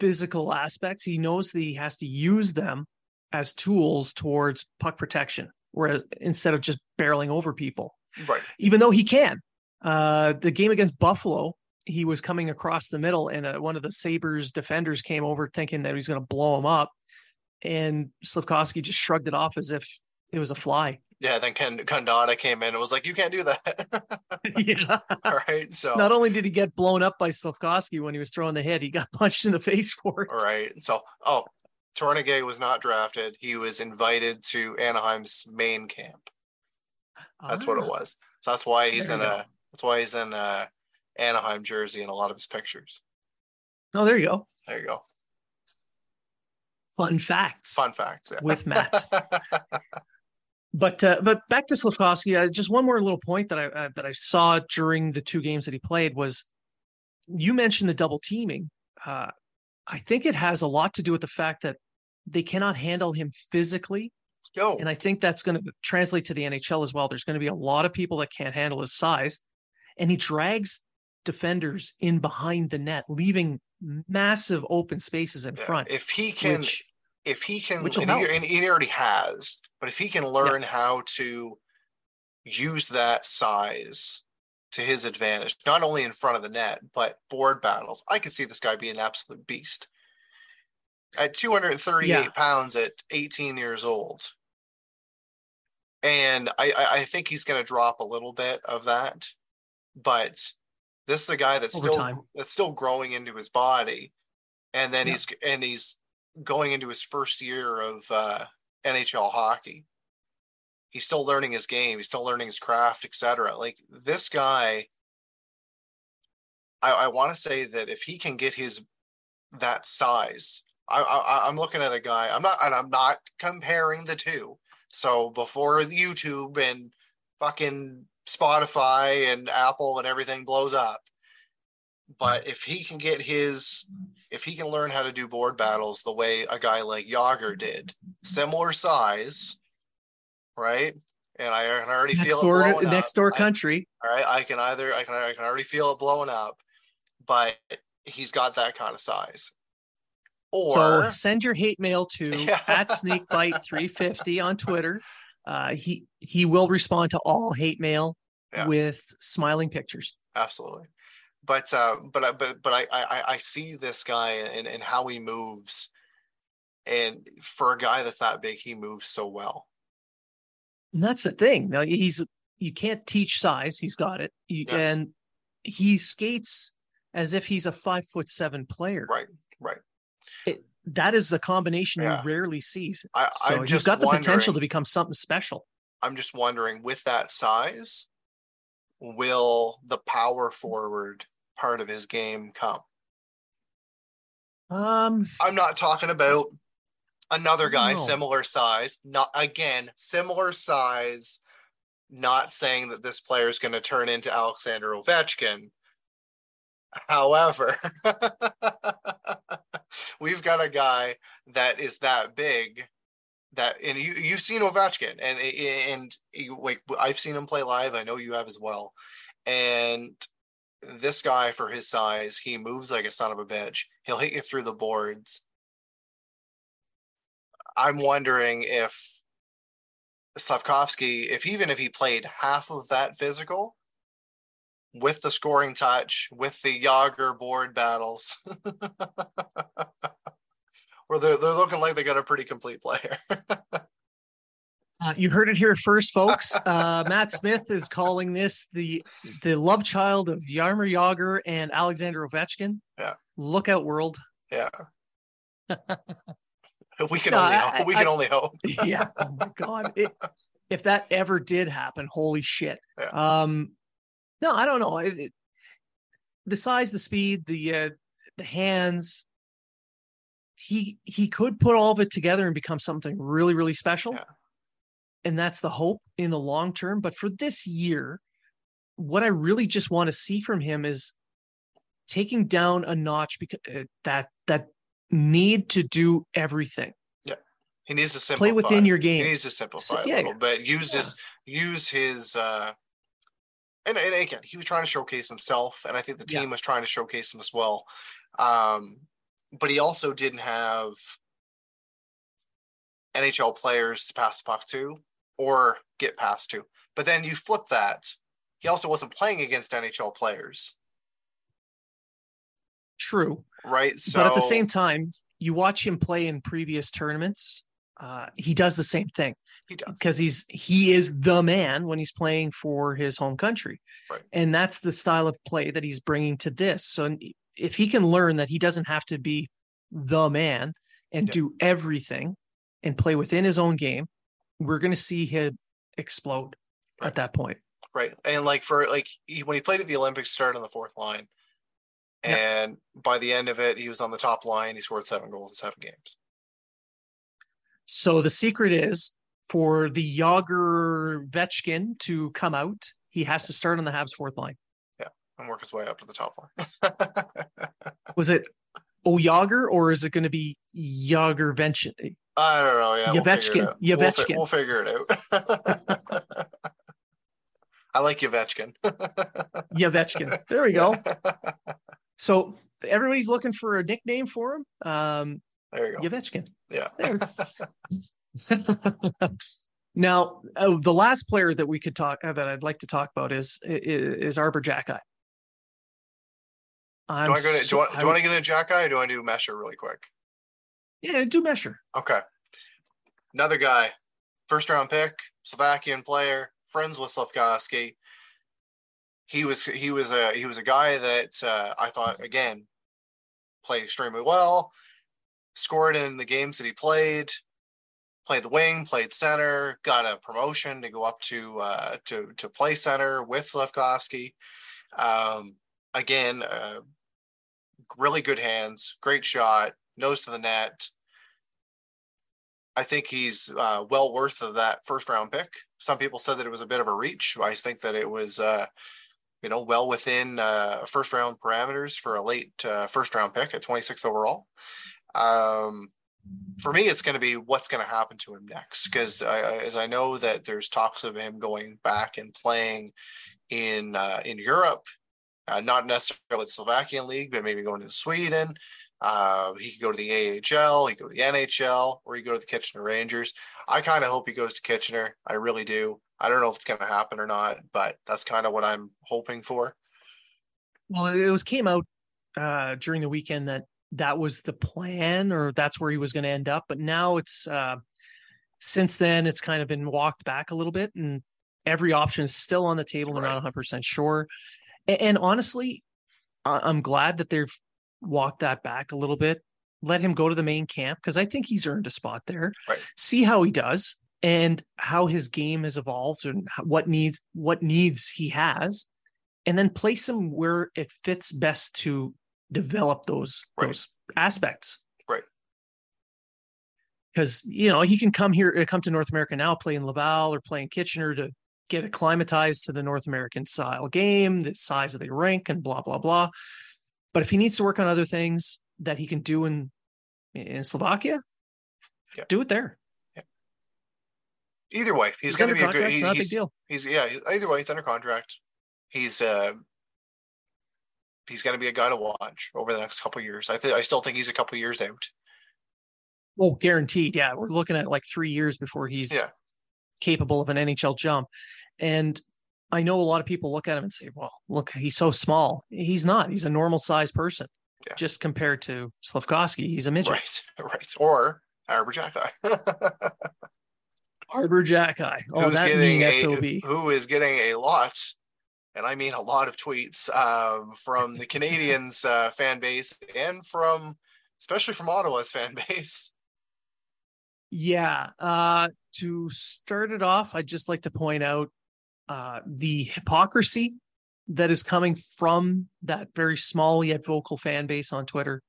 physical aspects. He knows that he has to use them as tools towards puck protection, whereas instead of just barreling over people. Right. Even though he can. Uh, the game against Buffalo, he was coming across the middle, and uh, one of the Sabres defenders came over thinking that he was going to blow him up. And Slafkovsky just shrugged it off as if it was a fly. Yeah, then Ken came in and was like, "You can't do that." yeah. All right. So not only did he get blown up by Slafkovsky when he was throwing the hit, he got punched in the face for it. All right. So, oh, Tornegay was not drafted. He was invited to Anaheim's main camp. That's ah, what it ah. was. So that's why he's in a. That's why he's in a Anaheim jersey in a lot of his pictures. Oh, there you go. There you go. Fun facts. Fun facts yeah. with Matt. But uh, but back to Slafkovsky, uh, just one more little point that I uh, that I saw during the two games that he played was you mentioned the double teaming. Uh, I think it has a lot to do with the fact that they cannot handle him physically. No. And I think that's going to translate to the NHL as well. There's going to be a lot of people that can't handle his size, and he drags defenders in behind the net, leaving massive open spaces in yeah. front. If he can, which, if he can, and he, and he already has, but if he can learn yeah. how to use that size to his advantage, not only in front of the net, but board battles, I could see this guy being an absolute beast. At 238 yeah. pounds at 18 years old. And I, I think he's going to drop a little bit of that, but this is a guy that's Over still time. that's still growing into his body, and then yeah. he's and he's going into his first year of uh, NHL hockey. He's still learning his game. He's still learning his craft, etc. Like this guy, I, I want to say that if he can get his that size, I, I, I'm looking at a guy. I'm not, and I'm not comparing the two. So before YouTube and fucking Spotify and Apple and everything blows up, but if he can get his if he can learn how to do board battles the way a guy like Jagr did, similar size, right? And I can already next feel door, it next up. door country. I, all right, I can either I can I can already feel it blowing up, but he's got that kind of size. Or so send your hate mail to yeah. at snakebite350 on Twitter. Uh, he he will respond to all hate mail yeah. with smiling pictures. Absolutely. But uh, but but but I, I I see this guy and and how he moves, and for a guy that's that big, he moves so well. And that's the thing. Now he's you can't teach size. He's got it, you, yeah. and he skates as if he's a five foot seven player. Right. Right. It, that is the combination yeah. you rarely see. I, so I'm he's got the potential to become something special. I'm just wondering, with that size, will the power forward part of his game come? Um, I'm not talking about another guy similar size. Not again, similar size. Not saying that this player is going to turn into Alexander Ovechkin. However, we've got a guy that is that big that and you you've seen Ovechkin and and like I've seen him play live. I know you have as well. And this guy for his size, he moves like a son of a bitch. He'll hit you through the boards. I'm wondering if Slafkovsky, if even if he played half of that physical with the scoring touch, with the Jagr board battles, where they're they're looking like they got a pretty complete player. uh, you heard it here first, folks. Uh, Matt Smith is calling this the the love child of Jaromir Jagr and Alexander Ovechkin. Yeah. Look out, world. Yeah. we can no, only I, hope. we can I, only hope. yeah. Oh my God. It, if that ever did happen, holy shit. Yeah. Um, no, I don't know. It, it, the size, the speed, the uh, the hands, he he could put all of it together and become something really really special yeah. And that's the hope in the long term but for this year what i really just want to see from him is taking down a notch because uh, that that need to do everything yeah he needs to simplify. play within your game he needs to simplify yeah, a little bit use yeah. his use his uh and, and again he was trying to showcase himself and i think the team yeah. was trying to showcase him as well um but he also didn't have NHL players to pass the puck to or get passed to. But then you flip that. He also wasn't playing against NHL players. True. Right. So, but at the same time, you watch him play in previous tournaments. Uh, he does the same thing. He does because he's he is the man when he's playing for his home country, right. and that's the style of play that he's bringing to this. So if he can learn that he doesn't have to be the man and yeah. do everything and play within his own game, we're going to see him explode right. at that point. Right. And like for like he, when he played at the Olympics, started on the fourth line. Yeah. And by the end of it, he was on the top line. He scored seven goals in seven games. So the secret is for the Yager Vetchkin to come out, he has to start on the Habs fourth line Yeah, and work his way up to the top line. was it Oyagr or is it going to be Yager Vention? I don't know. Yeah, Yavechkin. We'll. We'll, fi- we'll, figure it out. I like Yavechkin. Yavechkin. There we go. So everybody's looking for a nickname for him. Um, there you go. Yavechkin. Yeah. now, uh, the last player that we could talk uh, that I'd like to talk about is is, is Xhekaj. I'm do I, go to, so, do, I, do I want to get into Xhekaj or do I do Mesar really quick? Yeah, do Mesar. Okay. Another guy, first round pick, Slovakian player, friends with Slafkovsky. He was he was a he was a guy that uh, I thought again played extremely well, scored in the games that he played, played the wing, played center, got a promotion to go up to uh, to to play center with Slafkovsky. Um, again, uh, really good hands, great shot, nose to the net. I think he's uh, well worth of that first round pick. Some people said that it was a bit of a reach. I think that it was, uh, you know, well within uh, first round parameters for a late uh, first round pick at 26th overall. Um, for me, it's going to be what's going to happen to him next, because as I know that there's talks of him going back and playing in uh, in Europe uh, not necessarily the Slovakian league, but maybe going to Sweden. Uh, he could go to the AHL, he could go to the NHL, or he could go to the Kitchener Rangers. I kind of hope he goes to Kitchener. I really do. I don't know if it's going to happen or not, but that's kind of what I'm hoping for. Well, it was came out uh, during the weekend that that was the plan or that's where he was going to end up. But now it's uh, since then it's kind of been walked back a little bit, and every option is still on the table. Right. They're not 100 percent sure. And, and honestly, I'm glad that they've walked that back a little bit. Let him go to the main camp because I think he's earned a spot there. Right. See how he does and how his game has evolved and what needs what needs he has, and then place him where it fits best to develop those right. those aspects. Right. Because you know he can come here, uh, come to North America now, play in Laval or play in Kitchener to get acclimatized to the North American style game, the size of the rink, and blah blah blah. But if he needs to work on other things that he can do in in Slovakia, yeah. do it there. Yeah. Either way, he's, he's going to be a good. He, not he's, a big deal. He's yeah. Either way, he's under contract. He's uh, he's going to be a guy to watch over the next couple years. I think I still think he's a couple years out. Well, guaranteed. Yeah, we're looking at like three years before he's yeah. capable of an NHL jump. And I know a lot of people look at him and say, "Well, look, he's so small." He's not. He's a normal sized person, yeah. just compared to Slafkovsky, He's a midget. Right, right. Or Arber Xhekaj. Arber Xhekaj. Oh, Who's that getting a, SOB. Who is getting a lot and I mean a lot of tweets um, from the Canadiens uh, fan base and from, especially from Ottawa's fan base. Yeah. Uh, to start it off, I'd just like to point out uh, the hypocrisy that is coming from that very small yet vocal fan base on Twitter.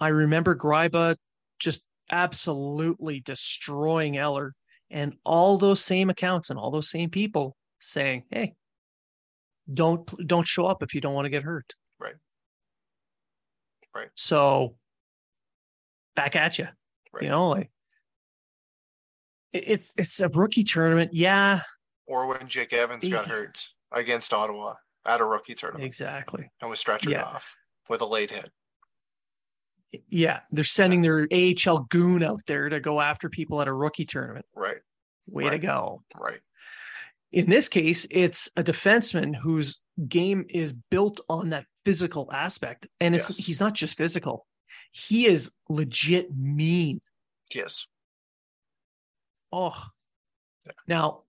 I remember Gryba just absolutely destroying Eller and all those same accounts and all those same people saying, hey, don't don't show up if you don't want to get hurt. Right. Right. So back at you. Right. You know, like it's it's a rookie tournament, yeah. Or when Jake Evans got hurt against Ottawa at a rookie tournament. Exactly. And was stretchered yeah. off with a late hit. Yeah, they're sending their AHL goon out there to go after people at a rookie tournament. Right. Way right. to go. Right. In this case, it's a defenseman whose game is built on that physical aspect. And it's yes. he's not just physical. He is legit mean. Yes. Oh. Yeah. Now,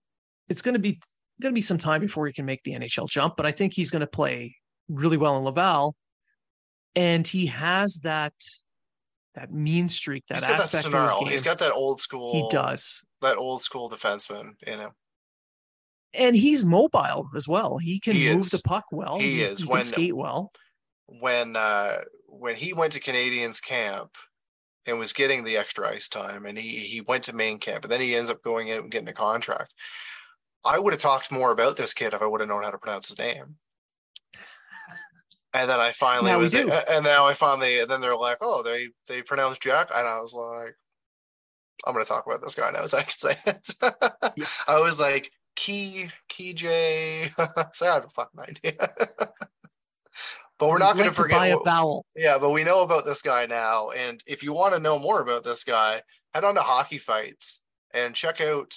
it's going to be going to be some time before he can make the NHL jump, but I think he's going to play really well in Laval. And he has that that mean streak, that he's got aspect that snarl. He's got that old school. He does that old school defenseman in him and he's mobile as well. He can he move is. the puck well. He he's, is he when skate well. When uh, when he went to Canadiens camp and was getting the extra ice time, and he he went to main camp, and then he ends up going in and getting a contract. I would have talked more about this kid if I would have known how to pronounce his name. And then I finally now was, and now I finally, and then they're like, oh, they they pronounced Jack, and I was like, I'm going to talk about this guy now as I can say it. yeah. I was like, Key, Key J. so I have a fucking idea. but we're not going to forget. A vowel. Yeah, but we know about this guy now. And if you want to know more about this guy, head on to Hockey Fights and check out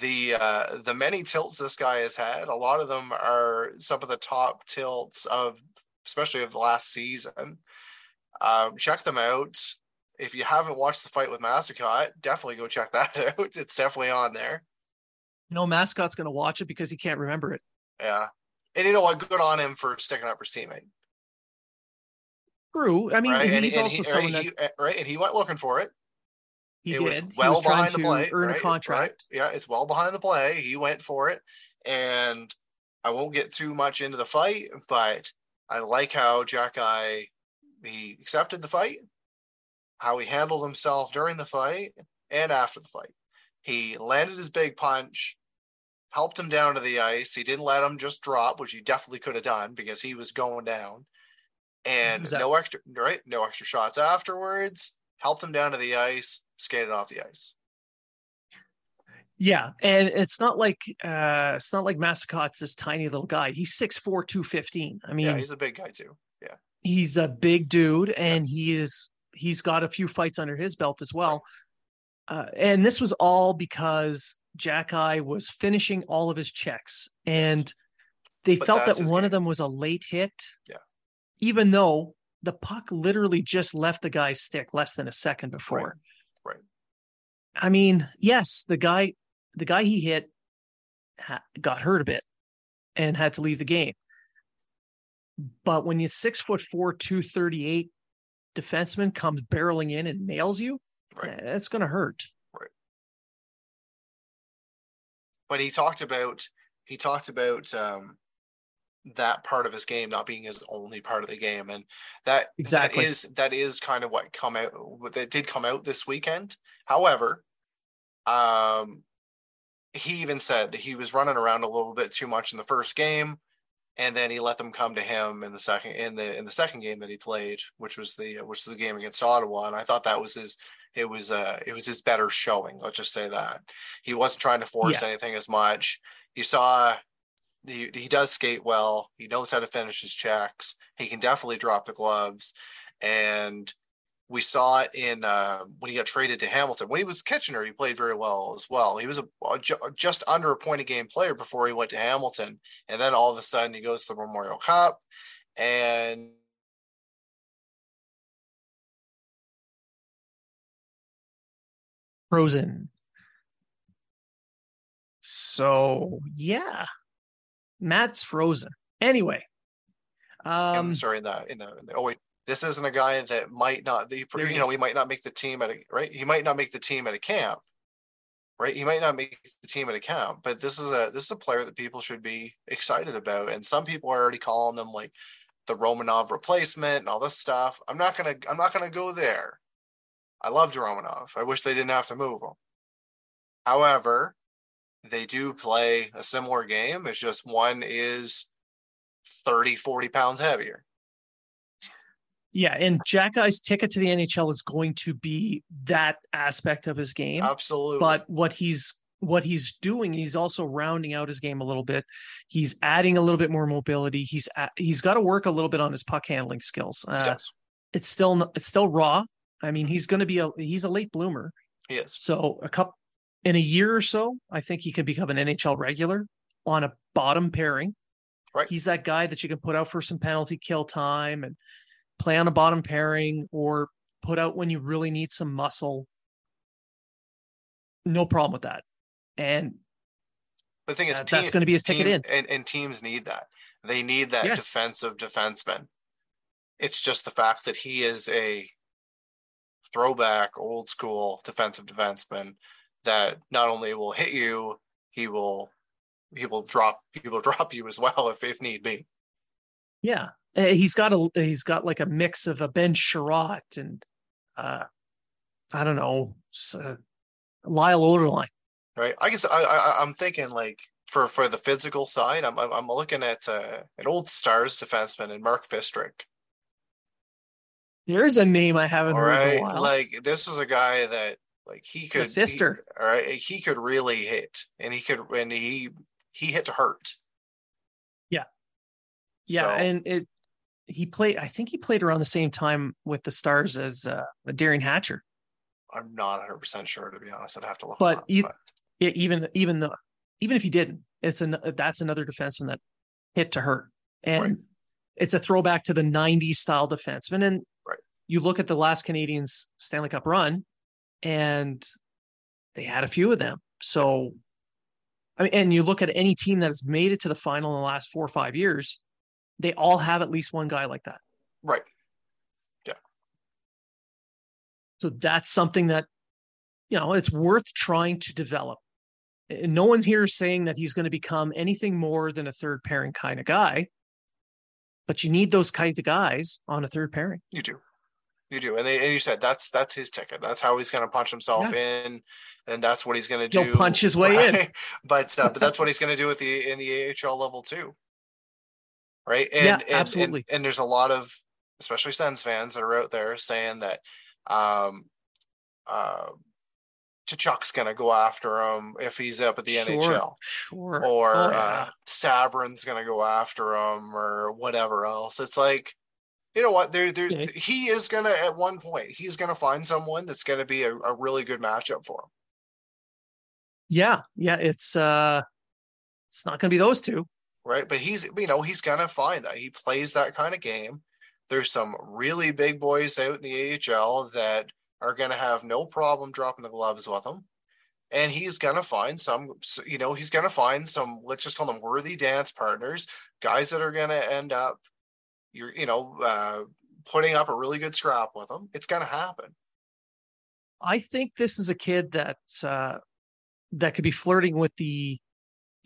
the uh, the many tilts this guy has had. A lot of them are some of the top tilts of, especially of the last season. Um, check them out. If you haven't watched the fight with Massacott, definitely go check that out. It's definitely on there no mascot's going to watch it because he can't remember it. Yeah. And you know what? Good on him for sticking up for his teammate. True. I mean, right? he's and, also and he, someone right, that, he, right, and he went looking for it. He it did. was well was behind the play. Earn right, a contract. Right? Yeah, it's well behind the play. He went for it, and I won't get too much into the fight, but I like how Xhekaj he accepted the fight, how he handled himself during the fight and after the fight. He landed his big punch, helped him down to the ice. He didn't let him just drop, which he definitely could have done because he was going down. And no extra right, no extra shots afterwards. Helped him down to the ice, skated off the ice. Yeah, and it's not like uh it's not like Massacott's this tiny little guy. He's 6'4", 215. I mean, yeah, he's a big guy too. Yeah, he's a big dude, and yeah. he is he's got a few fights under his belt as well. Uh, and this was all because Xhekaj was finishing all of his checks, and they but felt that one game. of them was a late hit. Yeah. Even though the puck literally just left the guy's stick less than a second before. Right. I mean, yes, the guy, the guy he hit, ha- got hurt a bit, and had to leave the game. But when you six foot four, two thirty eight defenseman comes barreling in and nails you, right. that's going to hurt. Right. But he talked about he talked about um, that part of his game not being his only part of the game, and that exactly that is that is kind of what come out that did come out this weekend. However, um, he even said he was running around a little bit too much in the first game and then he let them come to him in the second in the in the second game that he played, which was the which was the game against Ottawa, and I thought that was his it was uh it was his better showing. Let's just say that he wasn't trying to force yeah. anything as much. You saw he, he does skate well. He knows how to finish his checks. He can definitely drop the gloves, and we saw it in uh, when he got traded to Hamilton. When he was Kitchener, he played very well as well. He was a, a, just under a point a game player before he went to Hamilton, and then all of a sudden he goes to the Memorial Cup, and frozen. So yeah, Matt's frozen. Anyway, um, sorry in the in the, in the oh wait this isn't a guy that might not the you know he might not make the team at a right? He might not make the team at a camp right? He might not make the team at a camp but this is a this is a player that people should be excited about. And some people are already calling them like the romanov replacement and all this stuff. I'm not gonna i'm not gonna go there. I loved romanov. I wish they didn't have to move him. However they do play a similar game. It's just one is 30 40 pounds heavier yeah, and Xhekaj's ticket to the NHL is going to be that aspect of his game. Absolutely. But what he's what he's doing, he's also rounding out his game a little bit. He's adding a little bit more mobility. He's at, he's got to work a little bit on his puck handling skills. Uh, it's still it's still raw. I mean, he's going to be a he's a late bloomer. Yes. So a cup in a year or so, I think he can become an NHL regular on a bottom pairing. Right. He's that guy that you can put out for some penalty kill time and play on a bottom pairing or put out when you really need some muscle. No problem with that. And the thing is, uh, team, that's going to be his ticket team, in. And, and, teams need that. They need that yes. defensive defenseman. It's just the fact that he is a throwback, old school defensive defenseman that not only will hit you, he will he will drop he will drop you as well if if need be. Yeah, he's got a he's got like a mix of a Ben Chiarot and uh, I don't know uh, Lyle Odelein. Right. I guess I, I I'm thinking like for for the physical side, I'm I'm, looking at uh, an old Stars defenseman and Mark Fistric. There's a name I haven't all heard right? in a while. Like this was a guy that like he could the Fister. He, all right, he could really hit, and he could and he he hit to hurt. Yeah, yeah, so, and it he played. I think he played around the same time with the Stars as uh, Hatcher. I'm not 100 percent sure to be honest. I'd have to look. But, up, you, but. even even the even if he didn't, it's an that's another defenseman that hit to hurt, and right. it's a throwback to the 90s style defenseman. And right. you look at the last Canadiens Stanley Cup run, and they had a few of them. So, I mean, and you look at any team that has made it to the final in the last four or five years they all have at least one guy like that. Right. Yeah. So that's something that, you know, it's worth trying to develop. And no one here is saying that he's going to become anything more than a third pairing kind of guy, but you need those kinds of guys on a third pairing. You do. You do, and, they, and you said that's that's his ticket. That's how he's going to punch himself yeah. in, and that's what he's going to do. He'll punch his way right? in, but uh, but that's what he's going to do with the in the AHL level too right? And, yeah, and, absolutely. And, and, there's a lot of, especially Sens fans that are out there saying that um, uh, going to go after him if he's up at the sure, NHL. Sure. Or oh, yeah. uh, Sabourin's going to go after him or whatever else. It's like, you know what? There, there, yeah. he is going to, at one point, he's going to find someone that's going to be a, a really good matchup for him. Yeah, yeah, it's uh it's not going to be those two. Right, but he's you know, he's going to find that. He plays that kind of game. There's some really big boys out in the AHL that are going to have no problem dropping the gloves with him. And he's going to find some, you know, he's going to find some, let's just call them worthy dance partners, guys that are going to end up, you're, you know, uh, putting up a really good scrap with him. It's going to happen. I think this is a kid that's, uh, that could be flirting with the,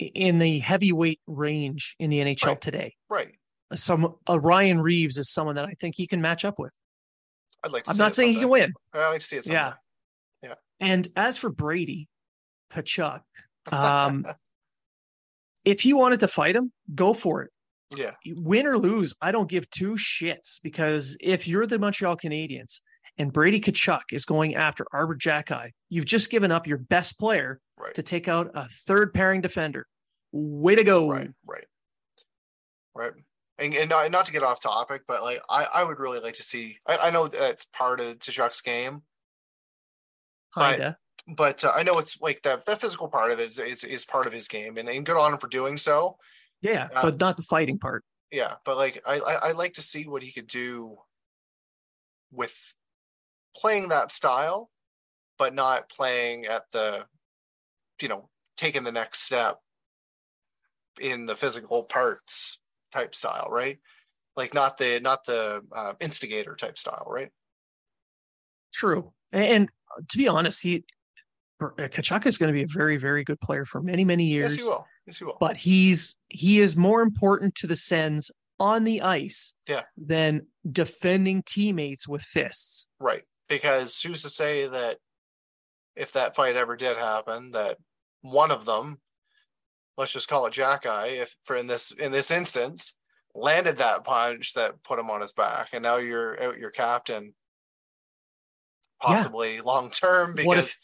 in the heavyweight range in the NHL right. today. Right. Some, uh, Ryan Reaves is someone that I think he can match up with. I'd like. I'm not saying he can win. I like to see it. Someday. Yeah, yeah. And as for Brady Tkachuk, um, if you wanted to fight him, go for it. Yeah. Win or lose, I don't give two shits because if you're the Montreal Canadiens and Brady Tkachuk is going after Arber Xhekaj, you've just given up your best player right. to take out a third pairing defender. Way to go. Right, right. Right and, and not, not to get off topic, but like I, I would really like to see. I, I know that's part of Tkachuk's game, Kinda. but but uh, I know it's like that the physical part of it is, is, is part of his game, and, and good on him for doing so. Yeah, uh, but not the fighting part. Yeah, but like I, I I like to see what he could do with playing that style, but not playing at the, you know, taking the next step in the physical parts type style, right? Like not the not the uh, instigator type style, right? True, and to be honest, he uh, Tkachuk is going to be a very very good player for many many years. Yes, he will. Yes, he will. But he's he is more important to the Sens on the ice, yeah. than defending teammates with fists. Right, because who's to say that if that fight ever did happen, that one of them let's just call it Xhekaj, if for in this in this instance, landed that punch that put him on his back, and now you're out your captain, possibly yeah. long term because if,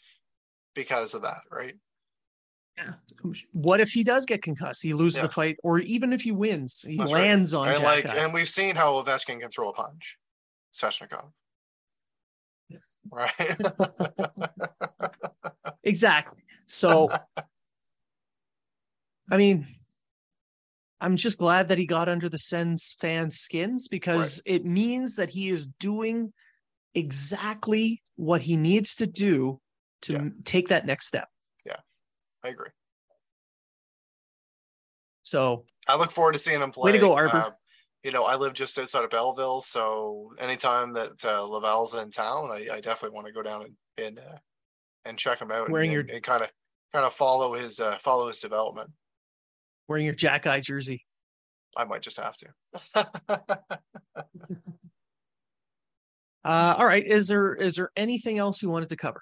because of that, right? Yeah. What if he does get concussed? He loses yeah. the fight, or even if he wins, he That's lands right. on. And like, and we've seen how Ovechkin can throw a punch. Svechnikov. Yes. Right. exactly. So I mean, I'm just glad that he got under the Sens fans' skins because right. it means that he is doing exactly what he needs to do to yeah. take that next step. Yeah, I agree. So I look forward to seeing him play. Way to go, Arber. Uh, you know, I live just outside of Belleville, so anytime that uh, Laval's in town, I, I definitely want to go down and and, uh, and check him out wearing and, your and kind of kind of follow his uh, follow his development wearing your Jack Eye jersey. I might just have to. uh, all right. Is there is there anything else you wanted to cover?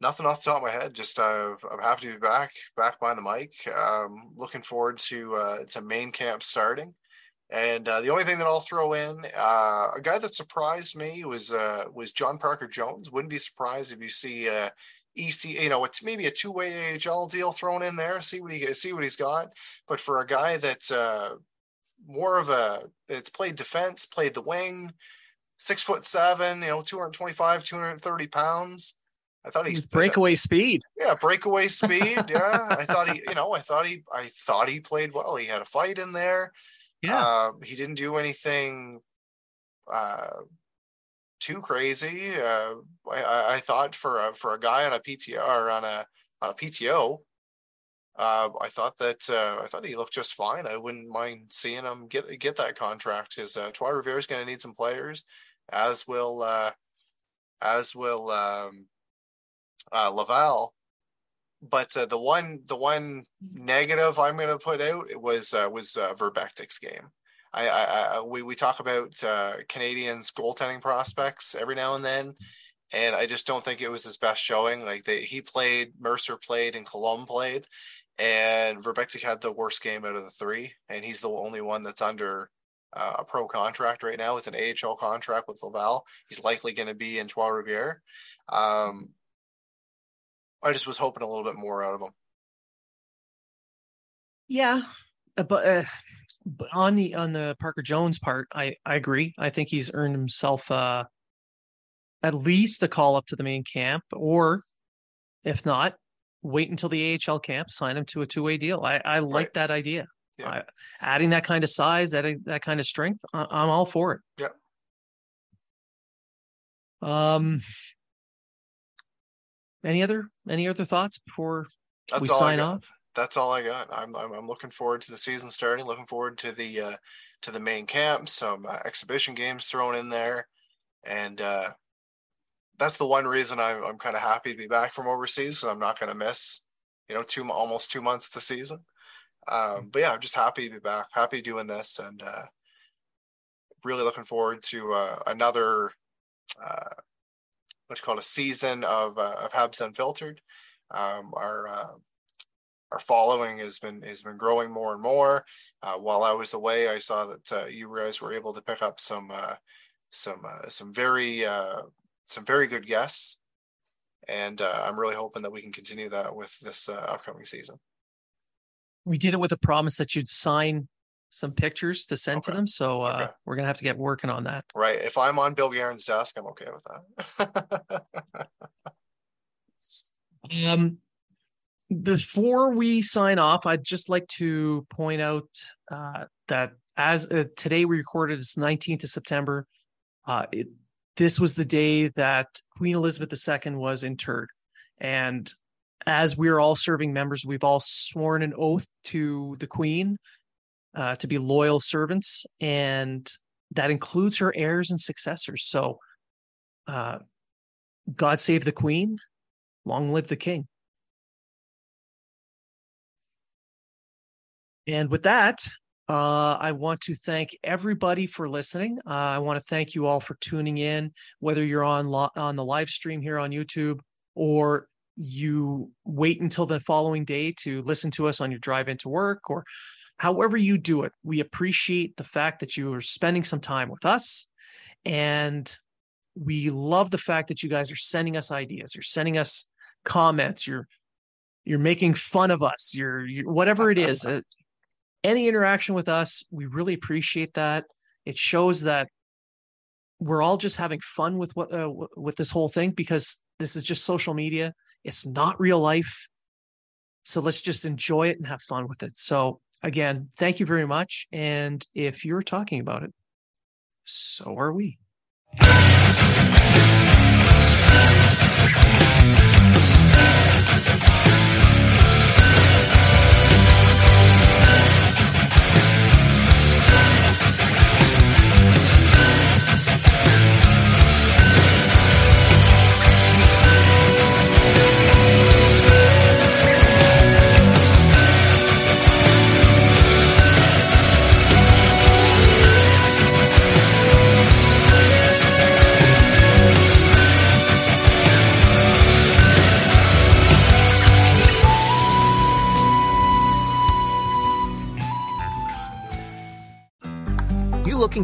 Nothing off the top of my head. Just uh, I'm happy to be back, back behind the mic. Um, looking forward to uh, to main camp starting. And uh, the only thing that I'll throw in, uh, a guy that surprised me was uh, was John Parker Jones. Wouldn't be surprised if you see uh, EC, you know, it's maybe a two-way AHL deal thrown in there. See what he see what he's got. But for a guy that's uh, more of a, it's played defense, played the wing, six foot seven, you know, 225, 230 pounds. I thought he's breakaway speed. Yeah, breakaway speed. Yeah, I thought he, you know, I thought he, I thought he played well. He had a fight in there. Yeah, uh, he didn't do anything uh, too crazy. Uh, I, I, thought for a, for a guy on a PTO or on a on a PTO, uh, I thought that uh, I thought he looked just fine. I wouldn't mind seeing him get get that contract. His uh, Trois is going to need some players, as will uh, as will um, uh, Laval. But uh, the one the one negative I'm going to put out was uh, was uh, game. I, I, I we we talk about uh, Canadiens goaltending prospects every now and then, and I just don't think it was his best showing. Like they, he played, Mercer played, and Coulombe played, and Vrbetic had the worst game out of the three, and he's the only one that's under uh, a pro contract right now. It's an AHL contract with Laval. He's likely going to be in Trois Rivières. Um, I just was hoping a little bit more out of him. Yeah, uh, but uh, but on the on the Parker Jones part, I I agree. I think he's earned himself uh at least a call up to the main camp, or if not, wait until the AHL camp, sign him to a two way deal. I, I like right. that idea. Yeah. I, adding that kind of size, adding that kind of strength, I, am all for it. Yeah. Um. Any other any other thoughts before That's we sign off? That's all I got. I'm, I'm, I'm looking forward to the season starting. Looking forward to the uh, to the main camp. Some uh, exhibition games thrown in there, and uh, that's the one reason I'm I'm kind of happy to be back from overseas. So I'm not going to miss, you know, two almost two months of the season. Um, but yeah, I'm just happy to be back. Happy doing this, and uh, really looking forward to uh, another uh, what's called a season of uh, of Habs Unfiltered. Um, our uh, our following has been has been growing more and more. Uh, while I was away, I saw that uh, you guys were able to pick up some uh, some uh, some very some very good guests, and I'm really hoping that we can continue that with this upcoming season. We did it with a promise that you'd sign some pictures to send okay. to them, so okay. we're gonna have to get working on that. Right. If I'm on Bill Guerin's desk, I'm okay with that. um before we sign off, I'd just like to point out uh, that as uh, today we recorded, it's 19th of September. Uh, it, this was the day that Queen Elizabeth II was interred. And as we're all serving members, we've all sworn an oath to the Queen uh, to be loyal servants, and that includes her heirs and successors. So, uh, God save the Queen, long live the King. And with that, uh, I want to thank everybody for listening. Uh, I want to thank you all for tuning in, whether you're on lo- on the live stream here on YouTube or you wait until the following day to listen to us on your drive into work or however you do it. We appreciate the fact that you are spending some time with us, and we love the fact that you guys are sending us ideas. You're sending us comments. You're you're making fun of us. You're, you're whatever it is. Uh, any interaction with us, we really appreciate that. It shows that we're all just having fun with what uh, with this whole thing because this is just social media. It's not real life. So let's just enjoy it and have fun with it. So again, thank you very much. And if you're talking about it, so are we.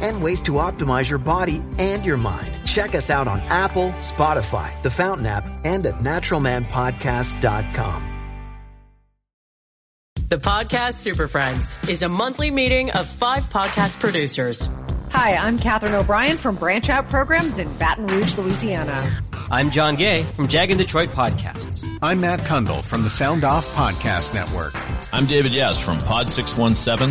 and ways to optimize your body and your mind. Check us out on Apple, Spotify, the Fountain app, and at naturalmanpodcast.com. The Podcast Super Friends is a monthly meeting of five podcast producers. Hi, I'm Katherine O'Brien from Branch Out Programs in Baton Rouge, Louisiana. I'm John Gay from Jag and Detroit Podcasts. I'm Matt Cundill from the Sound Off Podcast Network. I'm David Yes from Pod 617,